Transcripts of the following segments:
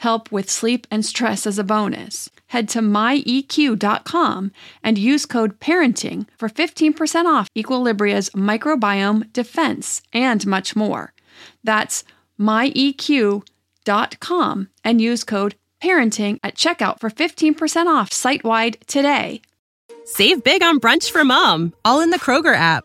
help with sleep and stress as a bonus. Head to myeq.com and use code parenting for 15% off Equilibria's microbiome defense and much more. That's myeq.com and use code parenting at checkout for 15% off site wide today. Save big on brunch for mom, all in the Kroger app.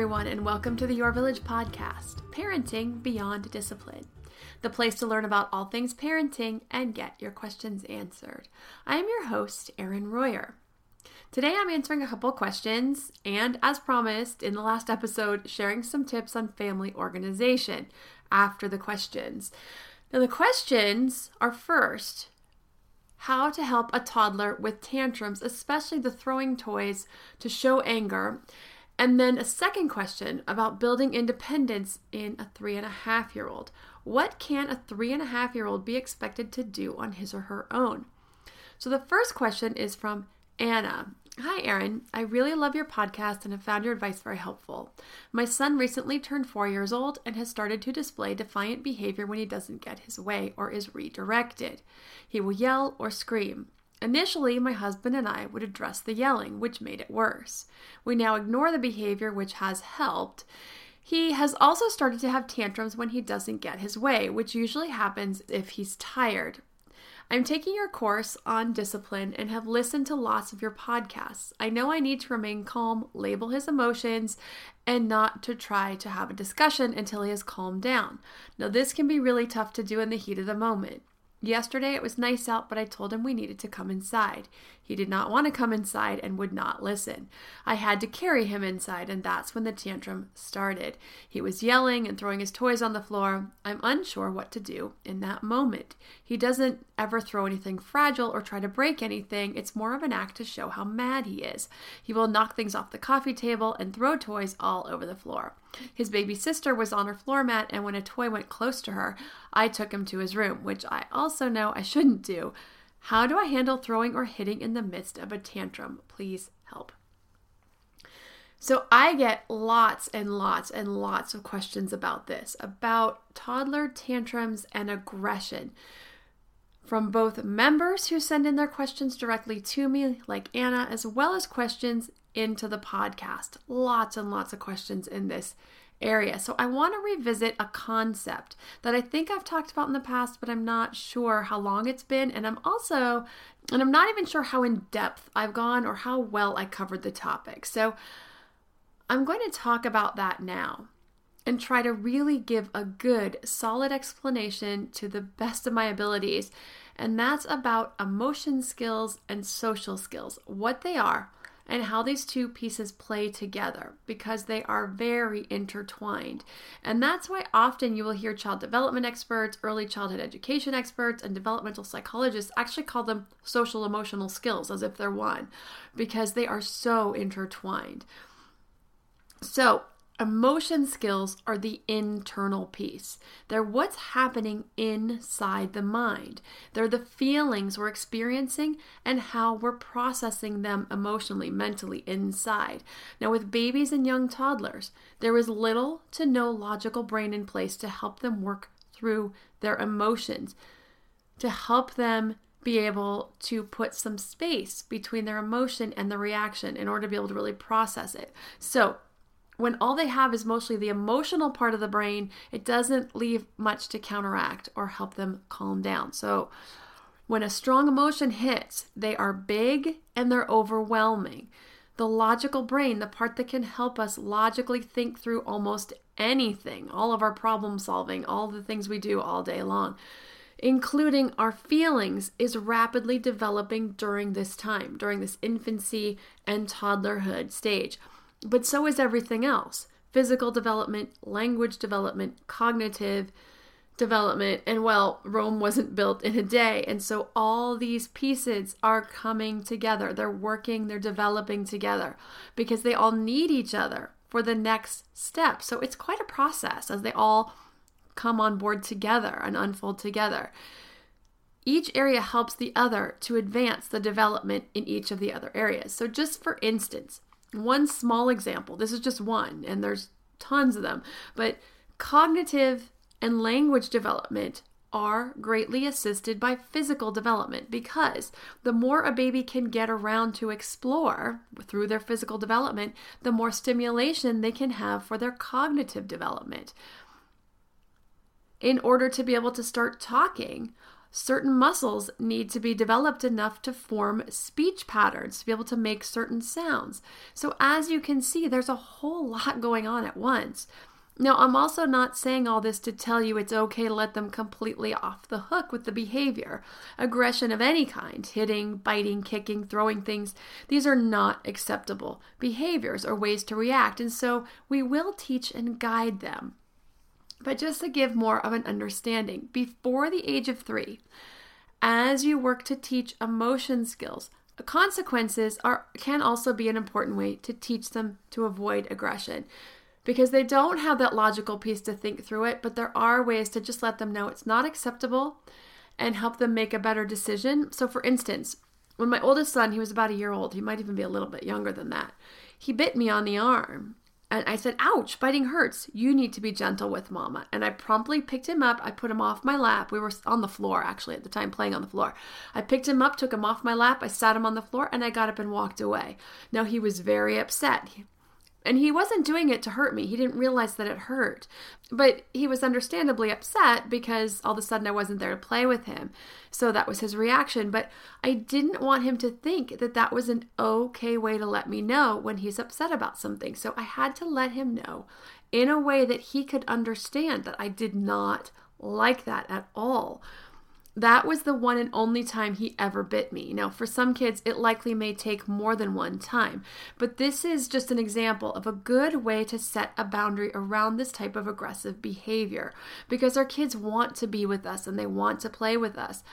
Everyone, and welcome to the Your Village podcast, Parenting Beyond Discipline, the place to learn about all things parenting and get your questions answered. I am your host, Erin Royer. Today, I'm answering a couple questions and, as promised in the last episode, sharing some tips on family organization after the questions. Now, the questions are first how to help a toddler with tantrums, especially the throwing toys to show anger. And then a second question about building independence in a three and a half year old. What can a three and a half year old be expected to do on his or her own? So the first question is from Anna. Hi, Erin. I really love your podcast and have found your advice very helpful. My son recently turned four years old and has started to display defiant behavior when he doesn't get his way or is redirected. He will yell or scream. Initially, my husband and I would address the yelling, which made it worse. We now ignore the behavior, which has helped. He has also started to have tantrums when he doesn't get his way, which usually happens if he's tired. I'm taking your course on discipline and have listened to lots of your podcasts. I know I need to remain calm, label his emotions, and not to try to have a discussion until he has calmed down. Now, this can be really tough to do in the heat of the moment. Yesterday it was nice out, but I told him we needed to come inside. He did not want to come inside and would not listen. I had to carry him inside, and that's when the tantrum started. He was yelling and throwing his toys on the floor. I'm unsure what to do in that moment. He doesn't ever throw anything fragile or try to break anything. It's more of an act to show how mad he is. He will knock things off the coffee table and throw toys all over the floor. His baby sister was on her floor mat, and when a toy went close to her, I took him to his room, which I also know I shouldn't do. How do I handle throwing or hitting in the midst of a tantrum? Please help. So, I get lots and lots and lots of questions about this, about toddler tantrums and aggression from both members who send in their questions directly to me, like Anna, as well as questions into the podcast. Lots and lots of questions in this area. So I want to revisit a concept that I think I've talked about in the past, but I'm not sure how long it's been. And I'm also, and I'm not even sure how in depth I've gone or how well I covered the topic. So I'm going to talk about that now and try to really give a good, solid explanation to the best of my abilities. And that's about emotion skills and social skills, what they are and how these two pieces play together because they are very intertwined. And that's why often you will hear child development experts, early childhood education experts, and developmental psychologists actually call them social emotional skills as if they're one because they are so intertwined. So, Emotion skills are the internal piece. They're what's happening inside the mind. They're the feelings we're experiencing and how we're processing them emotionally, mentally inside. Now, with babies and young toddlers, there is little to no logical brain in place to help them work through their emotions, to help them be able to put some space between their emotion and the reaction in order to be able to really process it. So, when all they have is mostly the emotional part of the brain, it doesn't leave much to counteract or help them calm down. So, when a strong emotion hits, they are big and they're overwhelming. The logical brain, the part that can help us logically think through almost anything, all of our problem solving, all the things we do all day long, including our feelings, is rapidly developing during this time, during this infancy and toddlerhood stage. But so is everything else physical development, language development, cognitive development. And well, Rome wasn't built in a day. And so all these pieces are coming together. They're working, they're developing together because they all need each other for the next step. So it's quite a process as they all come on board together and unfold together. Each area helps the other to advance the development in each of the other areas. So, just for instance, one small example, this is just one, and there's tons of them, but cognitive and language development are greatly assisted by physical development because the more a baby can get around to explore through their physical development, the more stimulation they can have for their cognitive development. In order to be able to start talking, certain muscles need to be developed enough to form speech patterns to be able to make certain sounds. So, as you can see, there's a whole lot going on at once. Now, I'm also not saying all this to tell you it's okay to let them completely off the hook with the behavior. Aggression of any kind, hitting, biting, kicking, throwing things, these are not acceptable behaviors or ways to react, and so we will teach and guide them. But just to give more of an understanding, before the age of three, as you work to teach emotion skills, consequences are can also be an important way to teach them to avoid aggression because they don't have that logical piece to think through it, but there are ways to just let them know it's not acceptable and help them make a better decision. So for instance, when my oldest son, he was about a year old, he might even be a little bit younger than that. He bit me on the arm and I said, Ouch, biting hurts. You need to be gentle with mama. And I promptly picked him up. I put him off my lap. We were on the floor, actually, at the time, playing on the floor. I picked him up, took him off my lap. I sat him on the floor, and I got up and walked away. Now, he was very upset. And he wasn't doing it to hurt me. He didn't realize that it hurt. But he was understandably upset because all of a sudden I wasn't there to play with him. So that was his reaction. But I didn't want him to think that that was an okay way to let me know when he's upset about something. So I had to let him know in a way that he could understand that I did not like that at all. That was the one and only time he ever bit me. Now, for some kids, it likely may take more than one time, but this is just an example of a good way to set a boundary around this type of aggressive behavior because our kids want to be with us and they want to play with us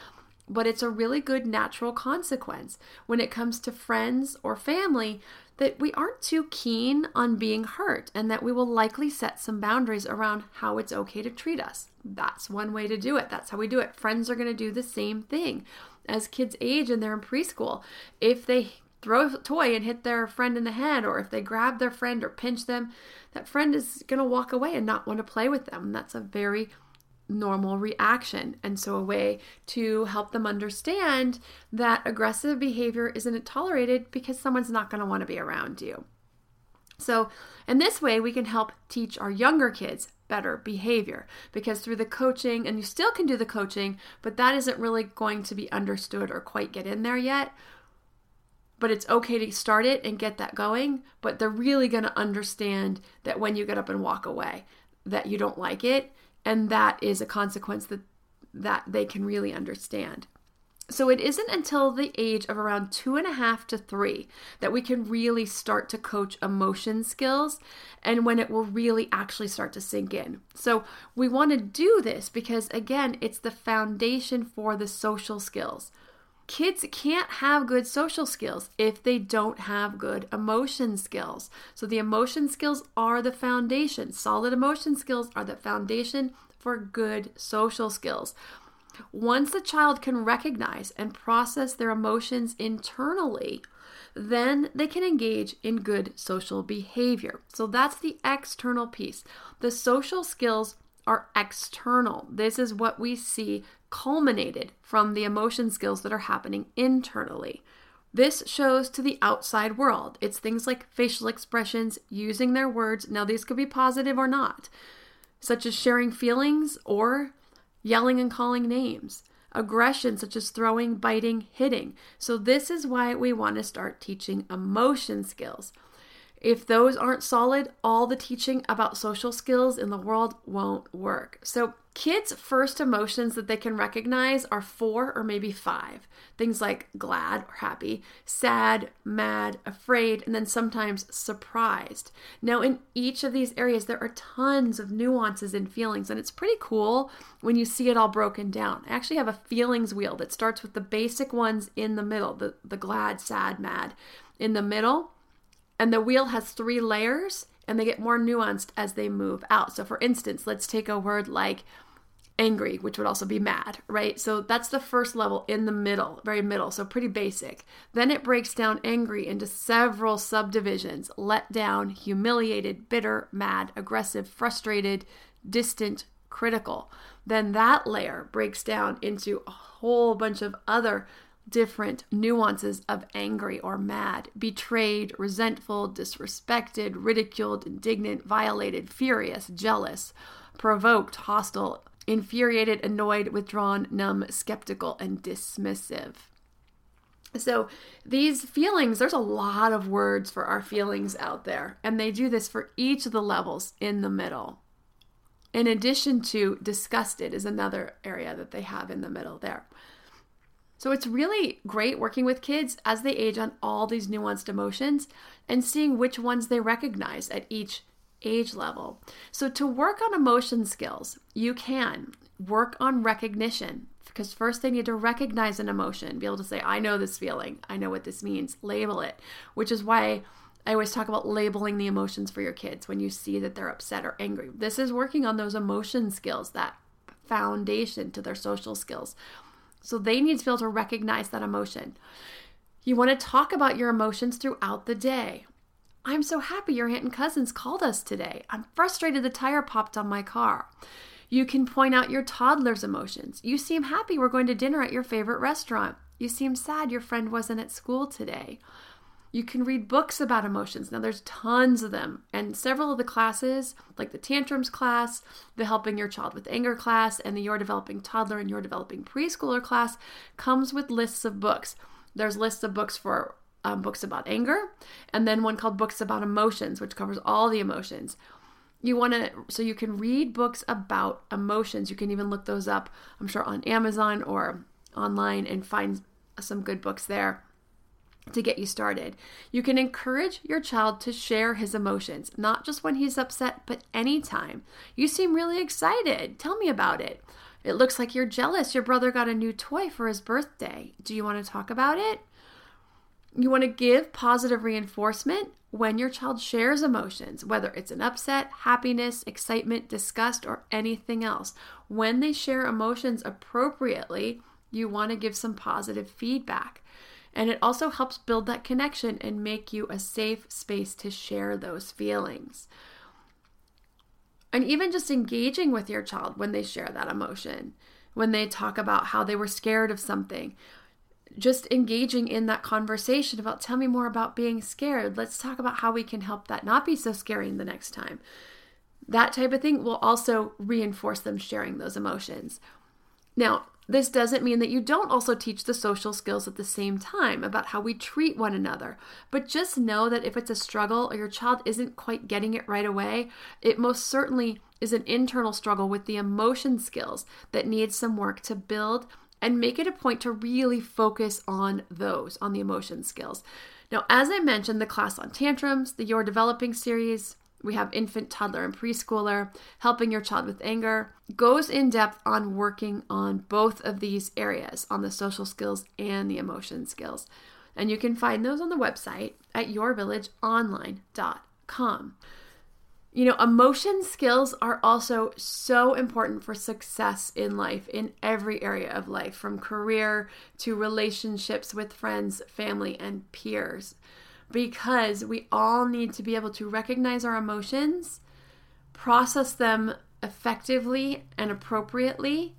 but it's a really good natural consequence when it comes to friends or family that we aren't too keen on being hurt and that we will likely set some boundaries around how it's okay to treat us. That's one way to do it. That's how we do it. Friends are going to do the same thing. As kids age and they're in preschool, if they throw a toy and hit their friend in the head, or if they grab their friend or pinch them, that friend is going to walk away and not want to play with them. That's a very normal reaction. And so, a way to help them understand that aggressive behavior isn't tolerated because someone's not going to want to be around you. So, in this way, we can help teach our younger kids better behavior because through the coaching, and you still can do the coaching, but that isn't really going to be understood or quite get in there yet. But it's okay to start it and get that going, but they're really going to understand that when you get up and walk away, that you don't like it and that is a consequence that that they can really understand So it isn't until the age of around two and a half to three that we can really start to coach emotion skills and when it will really actually start to sink in. So we want to do this because, again, it's the foundation for the social skills. Kids can't have good social skills if they don't have good emotion skills. So the emotion skills are the foundation. Solid emotion skills are the foundation for good social skills. Once a child can recognize and process their emotions internally, then they can engage in good social behavior. So that's the external piece. The social skills are external. This is what we see culminated from the emotion skills that are happening internally. This shows to the outside world. It's things like facial expressions, using their words. Now, these could be positive or not, such as sharing feelings or yelling and calling names, aggression such as throwing, biting, hitting. So, this is why we want to start teaching emotion skills. If those aren't solid, all the teaching about social skills in the world won't work. So, kids' first emotions that they can recognize are four or maybe five. Things like glad or happy, sad, mad, afraid, and then sometimes surprised. Now, in each of these areas, there are tons of nuances and feelings, and it's pretty cool when you see it all broken down. I actually have a feelings wheel that starts with the basic ones in the middle the, the glad, sad, mad. In the middle, and the wheel has three layers and they get more nuanced as they move out. So, for instance, let's take a word like angry, which would also be mad, right? So, that's the first level in the middle, very middle, so pretty basic. Then it breaks down angry into several subdivisions let down, humiliated, bitter, mad, aggressive, frustrated, distant, critical. Then that layer breaks down into a whole bunch of other different nuances of angry or mad, betrayed, resentful, disrespected, ridiculed, indignant, violated, furious, jealous, provoked, hostile, infuriated, annoyed, withdrawn, numb, skeptical, and dismissive. So, these feelings, there's a lot of words for our feelings out there, and they do this for each of the levels in the middle. In addition to disgusted, is another area that they have in the middle there. So it's really great working with kids as they age on all these nuanced emotions and seeing which ones they recognize at each age level. So to work on emotion skills, you can work on recognition because first they need to recognize an emotion, be able to say, I know this feeling, I know what this means, label it, which is why I always talk about labeling the emotions for your kids when you see that they're upset or angry. This is working on those emotion skills, that foundation to their social skills. So they need to be able to recognize that emotion. You want to talk about your emotions throughout the day. I'm so happy your aunt and cousins called us today. I'm frustrated the tire popped on my car. You can point out your toddler's emotions. You seem happy we're going to dinner at your favorite restaurant. You seem sad your friend wasn't at school today. You can read books about emotions. Now, there's tons of them, and several of the classes, like the tantrums class, the helping your child with anger class, and the Your Developing Toddler and Your Developing Preschooler class, comes with lists of books. There's lists of books for um, books about anger, and then one called Books About Emotions, which covers all the emotions. You want to, so you can read books about emotions. You can even look those up, I'm sure, on Amazon or online and find some good books there to get you started. You can encourage your child to share his emotions, not just when he's upset, but anytime. You seem really excited. Tell me about it. It looks like you're jealous. Your brother got a new toy for his birthday. Do you want to talk about it? You want to give positive reinforcement when your child shares emotions, whether it's an upset, happiness, excitement, disgust, or anything else. When they share emotions appropriately, you want to give some positive feedback. And it also helps build that connection and make you a safe space to share those feelings. And even just engaging with your child when they share that emotion, when they talk about how they were scared of something, just engaging in that conversation about tell me more about being scared. Let's talk about how we can help that not be so scary the next time. That type of thing will also reinforce them sharing those emotions. Now, this doesn't mean that you don't also teach the social skills at the same time about how we treat one another. But just know that if it's a struggle or your child isn't quite getting it right away, it most certainly is an internal struggle with the emotion skills that needs some work to build and make it a point to really focus on those, on the emotion skills. Now, as I mentioned, the class on tantrums, the Your Developing series, we have infant, toddler, and preschooler, helping your child with anger, goes in depth on working on both of these areas on the social skills and the emotion skills. And you can find those on the website at yourvillageonline.com. You know, emotion skills are also so important for success in life, in every area of life, from career to relationships with friends, family, and peers because we all need to be able to recognize our emotions, process them effectively and appropriately,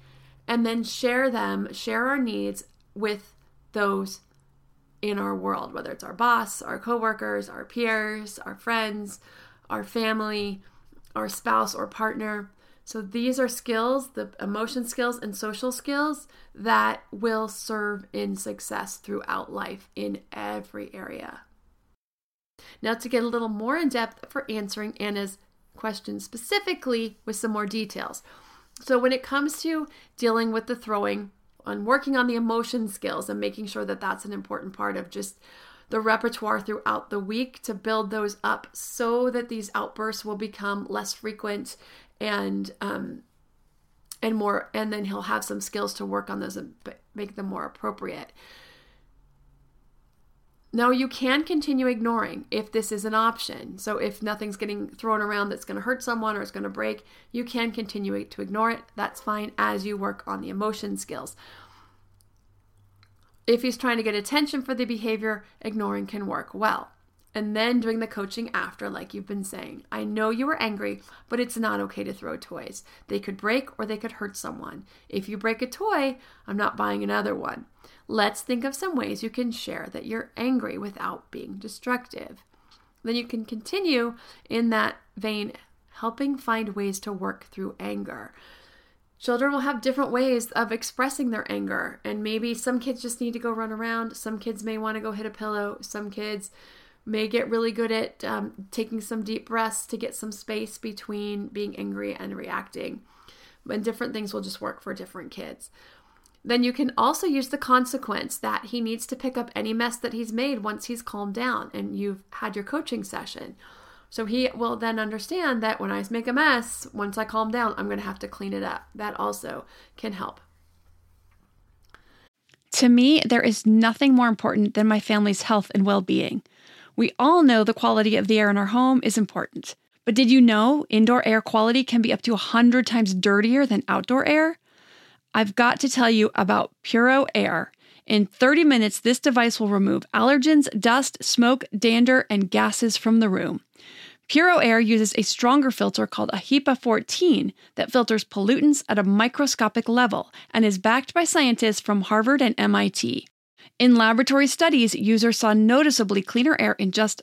and then share them, share our needs with those in our world, whether it's our boss, our coworkers, our peers, our friends, our family, our spouse or partner. So these are skills, the emotion skills and social skills that will serve in success throughout life in every area. Now, to get a little more in depth for answering Anna's question specifically with some more details. So, when it comes to dealing with the throwing, on working on the emotion skills and making sure that that's an important part of just the repertoire throughout the week to build those up so that these outbursts will become less frequent and um, and more and then he'll have some skills to work on those and make them more appropriate now, you can continue ignoring if this is an option. So, if nothing's getting thrown around that's going to hurt someone or it's going to break, you can continue to ignore it. That's fine as you work on the emotion skills. If he's trying to get attention for the behavior, ignoring can work well. And then doing the coaching after, like you've been saying. I know you were angry, but it's not okay to throw toys. They could break or they could hurt someone. If you break a toy, I'm not buying another one. Let's think of some ways you can share that you're angry without being destructive. Then you can continue in that vein, helping find ways to work through anger. Children will have different ways of expressing their anger, and maybe some kids just need to go run around. Some kids may want to go hit a pillow. Some kids may get really good at um, taking some deep breaths to get some space between being angry and reacting. And different things will just work for different kids. Then you can also use the consequence that he needs to pick up any mess that he's made once he's calmed down and you've had your coaching session. So he will then understand that when I make a mess, once I calm down, I'm going to have to clean it up. That also can help. To me, there is nothing more important than my family's health and well being. We all know the quality of the air in our home is important. But did you know indoor air quality can be up to 100 times dirtier than outdoor air? I've got to tell you about Puro Air. In 30 minutes, this device will remove allergens, dust, smoke, dander, and gases from the room. Puro Air uses a stronger filter called a HEPA 14 that filters pollutants at a microscopic level and is backed by scientists from Harvard and MIT. In laboratory studies, users saw noticeably cleaner air in just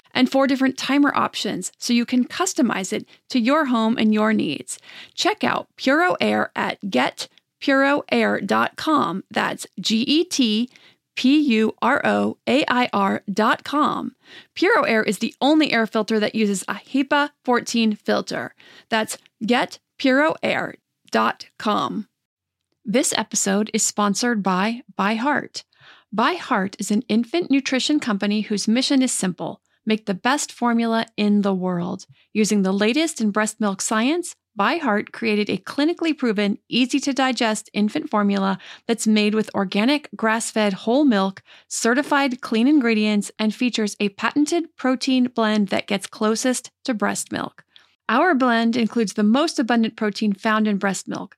and four different timer options so you can customize it to your home and your needs. Check out Puro Air at getpuroair.com. That's G E T P U R O A I R dot com. Puro Air is the only air filter that uses a HEPA 14 filter. That's getpuroair.com. This episode is sponsored by ByHeart. ByHeart is an infant nutrition company whose mission is simple make the best formula in the world. Using the latest in breast milk science, ByHeart created a clinically proven, easy to digest infant formula that's made with organic, grass fed whole milk, certified clean ingredients, and features a patented protein blend that gets closest to breast milk. Our blend includes the most abundant protein found in breast milk,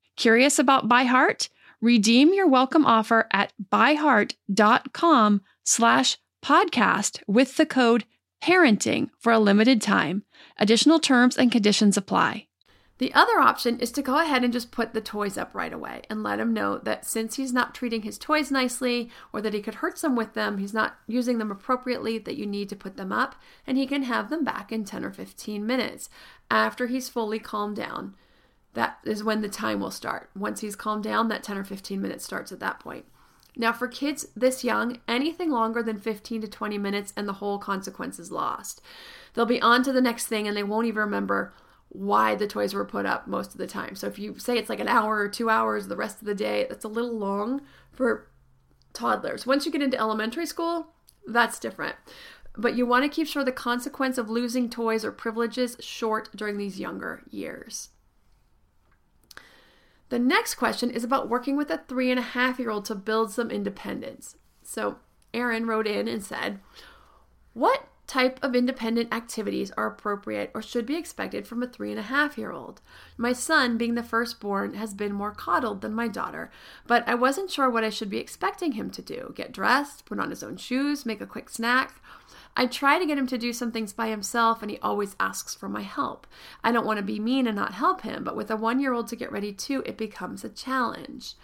Curious about ByHeart? Redeem your welcome offer at byheart.com slash podcast with the code parenting for a limited time. Additional terms and conditions apply. The other option is to go ahead and just put the toys up right away and let him know that since he's not treating his toys nicely or that he could hurt some with them, he's not using them appropriately, that you need to put them up and he can have them back in 10 or 15 minutes after he's fully calmed down. That is when the time will start. Once he's calmed down, that 10 or 15 minutes starts at that point. Now, for kids this young, anything longer than 15 to 20 minutes and the whole consequence is lost. They'll be on to the next thing and they won't even remember why the toys were put up most of the time. So if you say it's like an hour or two hours the rest of the day, that's a little long for toddlers. Once you get into elementary school, that's different. But you want to keep sure the consequence of losing toys or privileges short during these younger years. The next question is about working with a three and a half year old to build some independence. So Aaron wrote in and said, What type of independent activities are appropriate or should be expected from a three and a half year old. My son, being the firstborn, has been more coddled than my daughter, but I wasn't sure what I should be expecting him to do get dressed, put on his own shoes, make a quick snack. I try to get him to do some things by himself, and he always asks for my help. I don't want to be mean and not help him, but with a one year old to get ready too, it becomes a challenge.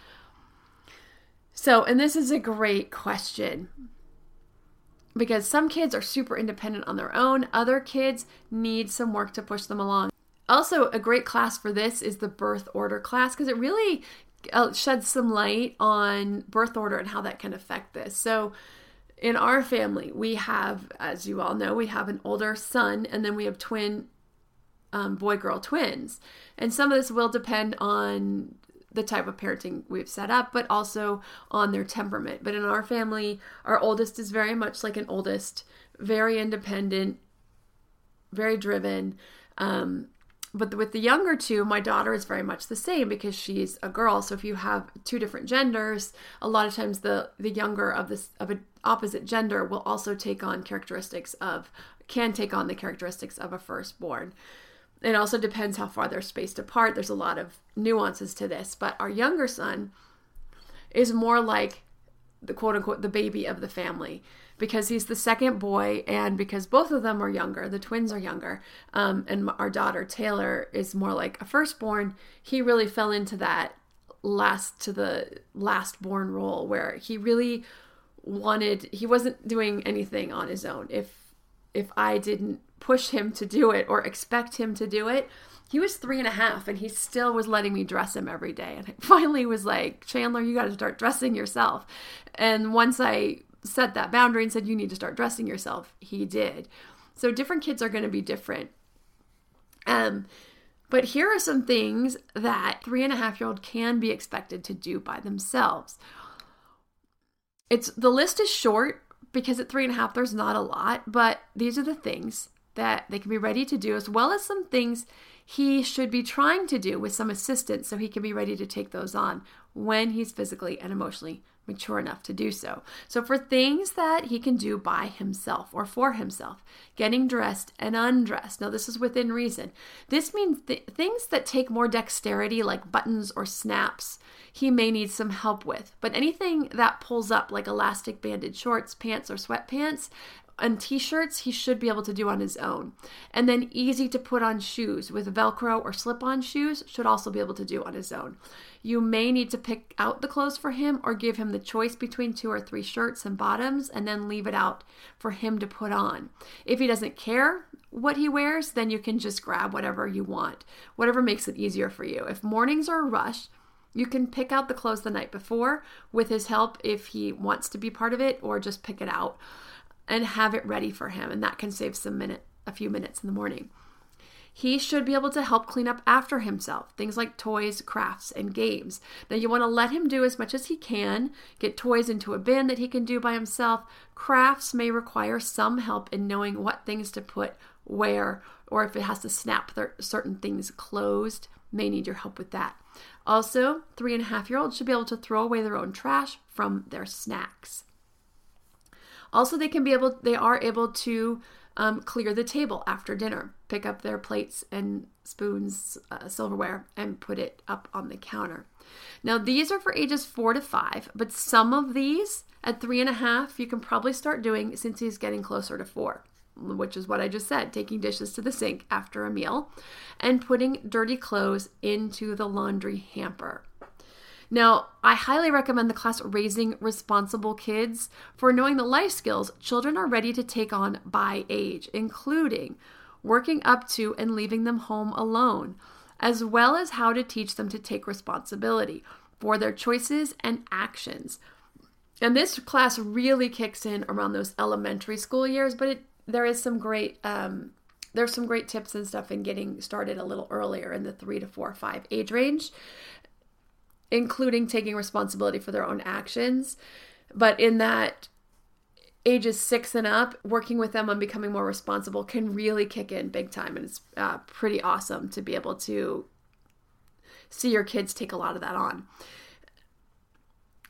So, and this is a great question because some kids are super independent on their own, other kids need some work to push them along. Also, a great class for this is the birth order class because it really uh, sheds some light on birth order and how that can affect this. So, in our family, we have, as you all know, we have an older son and then we have twin um, boy girl twins. And some of this will depend on the type of parenting we've set up, but also on their temperament. But in our family, our oldest is very much like an oldest, very independent, very driven. Um, but with the younger two, my daughter is very much the same because she's a girl. So if you have two different genders, a lot of times the the younger of this of an opposite gender will also take on characteristics of can take on the characteristics of a firstborn it also depends how far they're spaced apart. There's a lot of nuances to this, but our younger son is more like the quote unquote the baby of the family because he's the second boy and because both of them are younger the twins are younger um, and our daughter taylor is more like a firstborn he really fell into that last to the last born role where he really wanted he wasn't doing anything on his own if if i didn't push him to do it or expect him to do it. He was three and a half and he still was letting me dress him every day. And I finally was like, Chandler, you got to start dressing yourself. And once I set that boundary and said, you need to start dressing yourself, he did. So different kids are going to be different. Um, but here are some things that three and a half year old can be expected to do by themselves. It's the list is short because at three and a half there's not a lot, but these are the things that they can be ready to do, as well as some things he should be trying to do with some assistance so he can be ready to take those on when he's physically and emotionally mature enough to do so. So, for things that he can do by himself or for himself, getting dressed and undressed. Now, this is within reason. This means th- things that take more dexterity, like buttons or snaps, he may need some help with. But anything that pulls up, like elastic banded shorts, pants, or sweatpants, and t-shirts he should be able to do on his own. And then easy to put on shoes with velcro or slip-on shoes should also be able to do on his own. You may need to pick out the clothes for him or give him the choice between two or three shirts and bottoms and then leave it out for him to put on. If he doesn't care what he wears then you can just grab whatever you want. Whatever makes it easier for you. If mornings are a rush you can pick out the clothes the night before with his help if he wants to be part of it or just pick it out and have it ready for him and that can save some minute a few minutes in the morning he should be able to help clean up after himself. Things like toys, crafts, and games. Now, you want to let him do as much as he can, get toys into a bin that he can do by himself. Crafts may require some help in knowing what things to put where, or if it has to snap certain things closed, may need your help with that. Also, three and a half year olds should be able to throw away their own trash from their snacks. Also, they can be able, they are able to um, clear the table after dinner, pick up their plates and spoons, uh, silverware, and put it up on the counter. Now, these are for ages four to five, but some of these at three and a half, you can probably start doing since he's getting closer to four, which is what I just said taking dishes to the sink after a meal and putting dirty clothes into the laundry hamper. Now, I highly recommend the class Raising Responsible Kids for knowing the life skills children are ready to take on by age, including working up to and leaving them home alone, as well as how to teach them to take responsibility for their choices and actions. And this class really kicks in around those elementary school years, but it, there is some great um, there's some great tips and stuff in getting started a little earlier in the three to four five age range including taking responsibility for their own actions. But in that ages six and up, working with them on becoming more responsible can really kick in big time. And it's uh, pretty awesome to be able to see your kids take a lot of that on.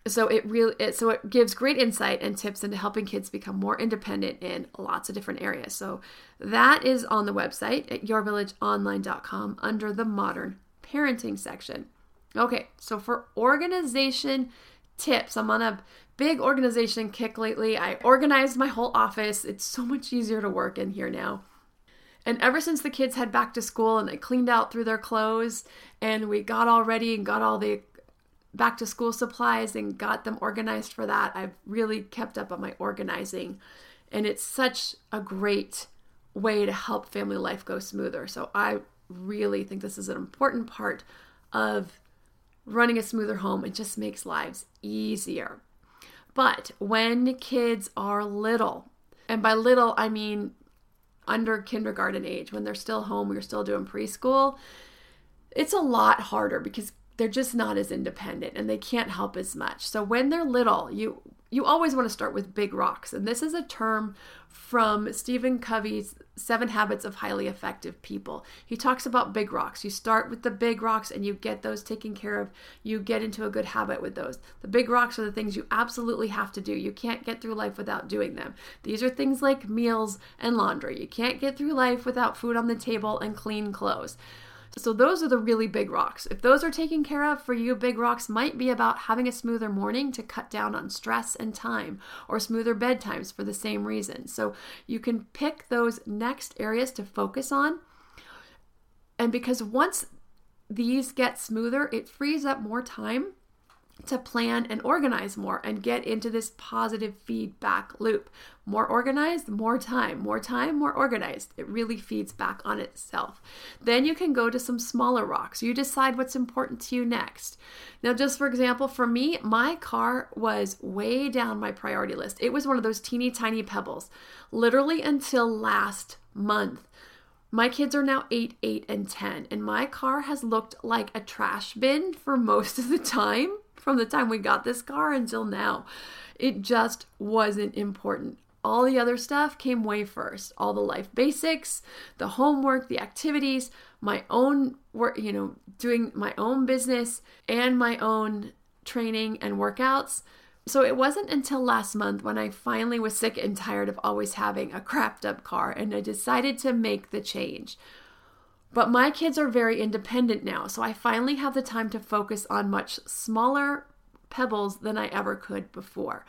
So it really it, so it gives great insight and tips into helping kids become more independent in lots of different areas. So that is on the website at yourvillageonline.com under the modern parenting section. Okay, so for organization tips, I'm on a big organization kick lately. I organized my whole office. It's so much easier to work in here now. And ever since the kids had back to school and they cleaned out through their clothes and we got all ready and got all the back to school supplies and got them organized for that, I've really kept up on my organizing. And it's such a great way to help family life go smoother. So I really think this is an important part of running a smoother home. It just makes lives easier. But when kids are little, and by little, I mean under kindergarten age, when they're still home, we're still doing preschool, it's a lot harder because they're just not as independent and they can't help as much. So when they're little, you you always want to start with big rocks. And this is a term from Stephen Covey's Seven Habits of Highly Effective People. He talks about big rocks. You start with the big rocks and you get those taken care of. You get into a good habit with those. The big rocks are the things you absolutely have to do. You can't get through life without doing them. These are things like meals and laundry. You can't get through life without food on the table and clean clothes. So those are the really big rocks. If those are taken care of for you, big rocks might be about having a smoother morning to cut down on stress and time, or smoother bedtimes for the same reason. So you can pick those next areas to focus on. And because once these get smoother, it frees up more time to plan and organize more and get into this positive feedback loop. More organized, more time, more time, more organized. It really feeds back on itself. Then you can go to some smaller rocks. You decide what's important to you next. Now, just for example, for me, my car was way down my priority list. It was one of those teeny tiny pebbles, literally until last month. My kids are now 8, 8, and 10, and my car has looked like a trash bin for most of the time from the time we got this car until now. It just wasn't important. All the other stuff came way first. All the life basics, the homework, the activities, my own work, you know, doing my own business and my own training and workouts. So it wasn't until last month when I finally was sick and tired of always having a crapped up car and I decided to make the change. But my kids are very independent now, so I finally have the time to focus on much smaller pebbles than I ever could before.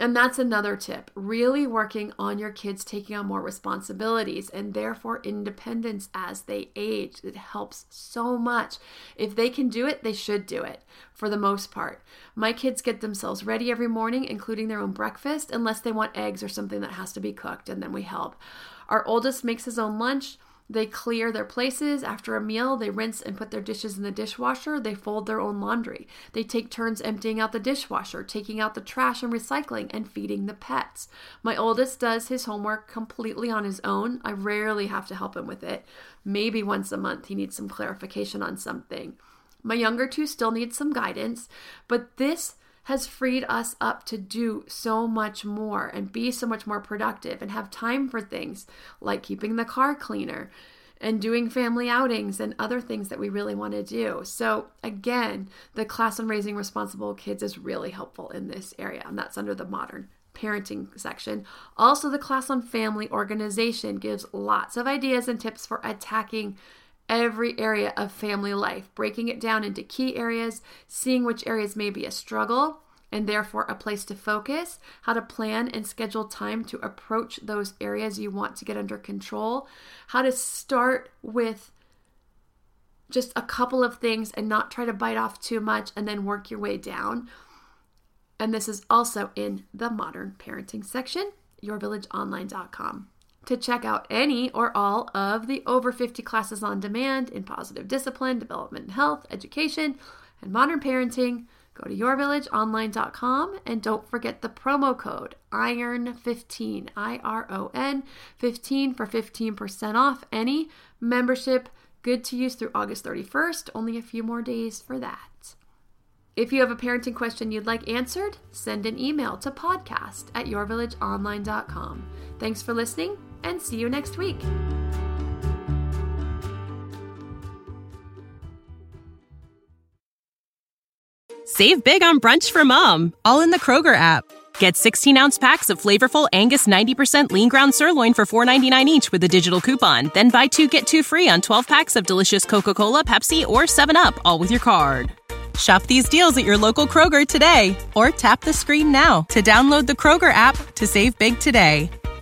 And that's another tip really working on your kids taking on more responsibilities and therefore independence as they age. It helps so much. If they can do it, they should do it for the most part. My kids get themselves ready every morning, including their own breakfast, unless they want eggs or something that has to be cooked, and then we help. Our oldest makes his own lunch. They clear their places after a meal. They rinse and put their dishes in the dishwasher. They fold their own laundry. They take turns emptying out the dishwasher, taking out the trash and recycling, and feeding the pets. My oldest does his homework completely on his own. I rarely have to help him with it. Maybe once a month he needs some clarification on something. My younger two still need some guidance, but this has freed us up to do so much more and be so much more productive and have time for things like keeping the car cleaner and doing family outings and other things that we really want to do. So, again, the class on raising responsible kids is really helpful in this area, and that's under the modern parenting section. Also, the class on family organization gives lots of ideas and tips for attacking every area of family life, breaking it down into key areas, seeing which areas may be a struggle and therefore a place to focus, how to plan and schedule time to approach those areas you want to get under control, how to start with just a couple of things and not try to bite off too much and then work your way down. And this is also in the modern parenting section, yourvillageonline.com to check out any or all of the over 50 classes on demand in positive discipline, development and health, education, and modern parenting. Go to yourvillageonline.com and don't forget the promo code IRON15, I R O N 15 for 15% off any membership. Good to use through August 31st. Only a few more days for that. If you have a parenting question you'd like answered, send an email to podcast at yourvillageonline.com. Thanks for listening and see you next week. Save big on brunch for mom, all in the Kroger app. Get 16 ounce packs of flavorful Angus 90% lean ground sirloin for $4.99 each with a digital coupon. Then buy two get two free on 12 packs of delicious Coca Cola, Pepsi, or 7UP, all with your card. Shop these deals at your local Kroger today or tap the screen now to download the Kroger app to save big today.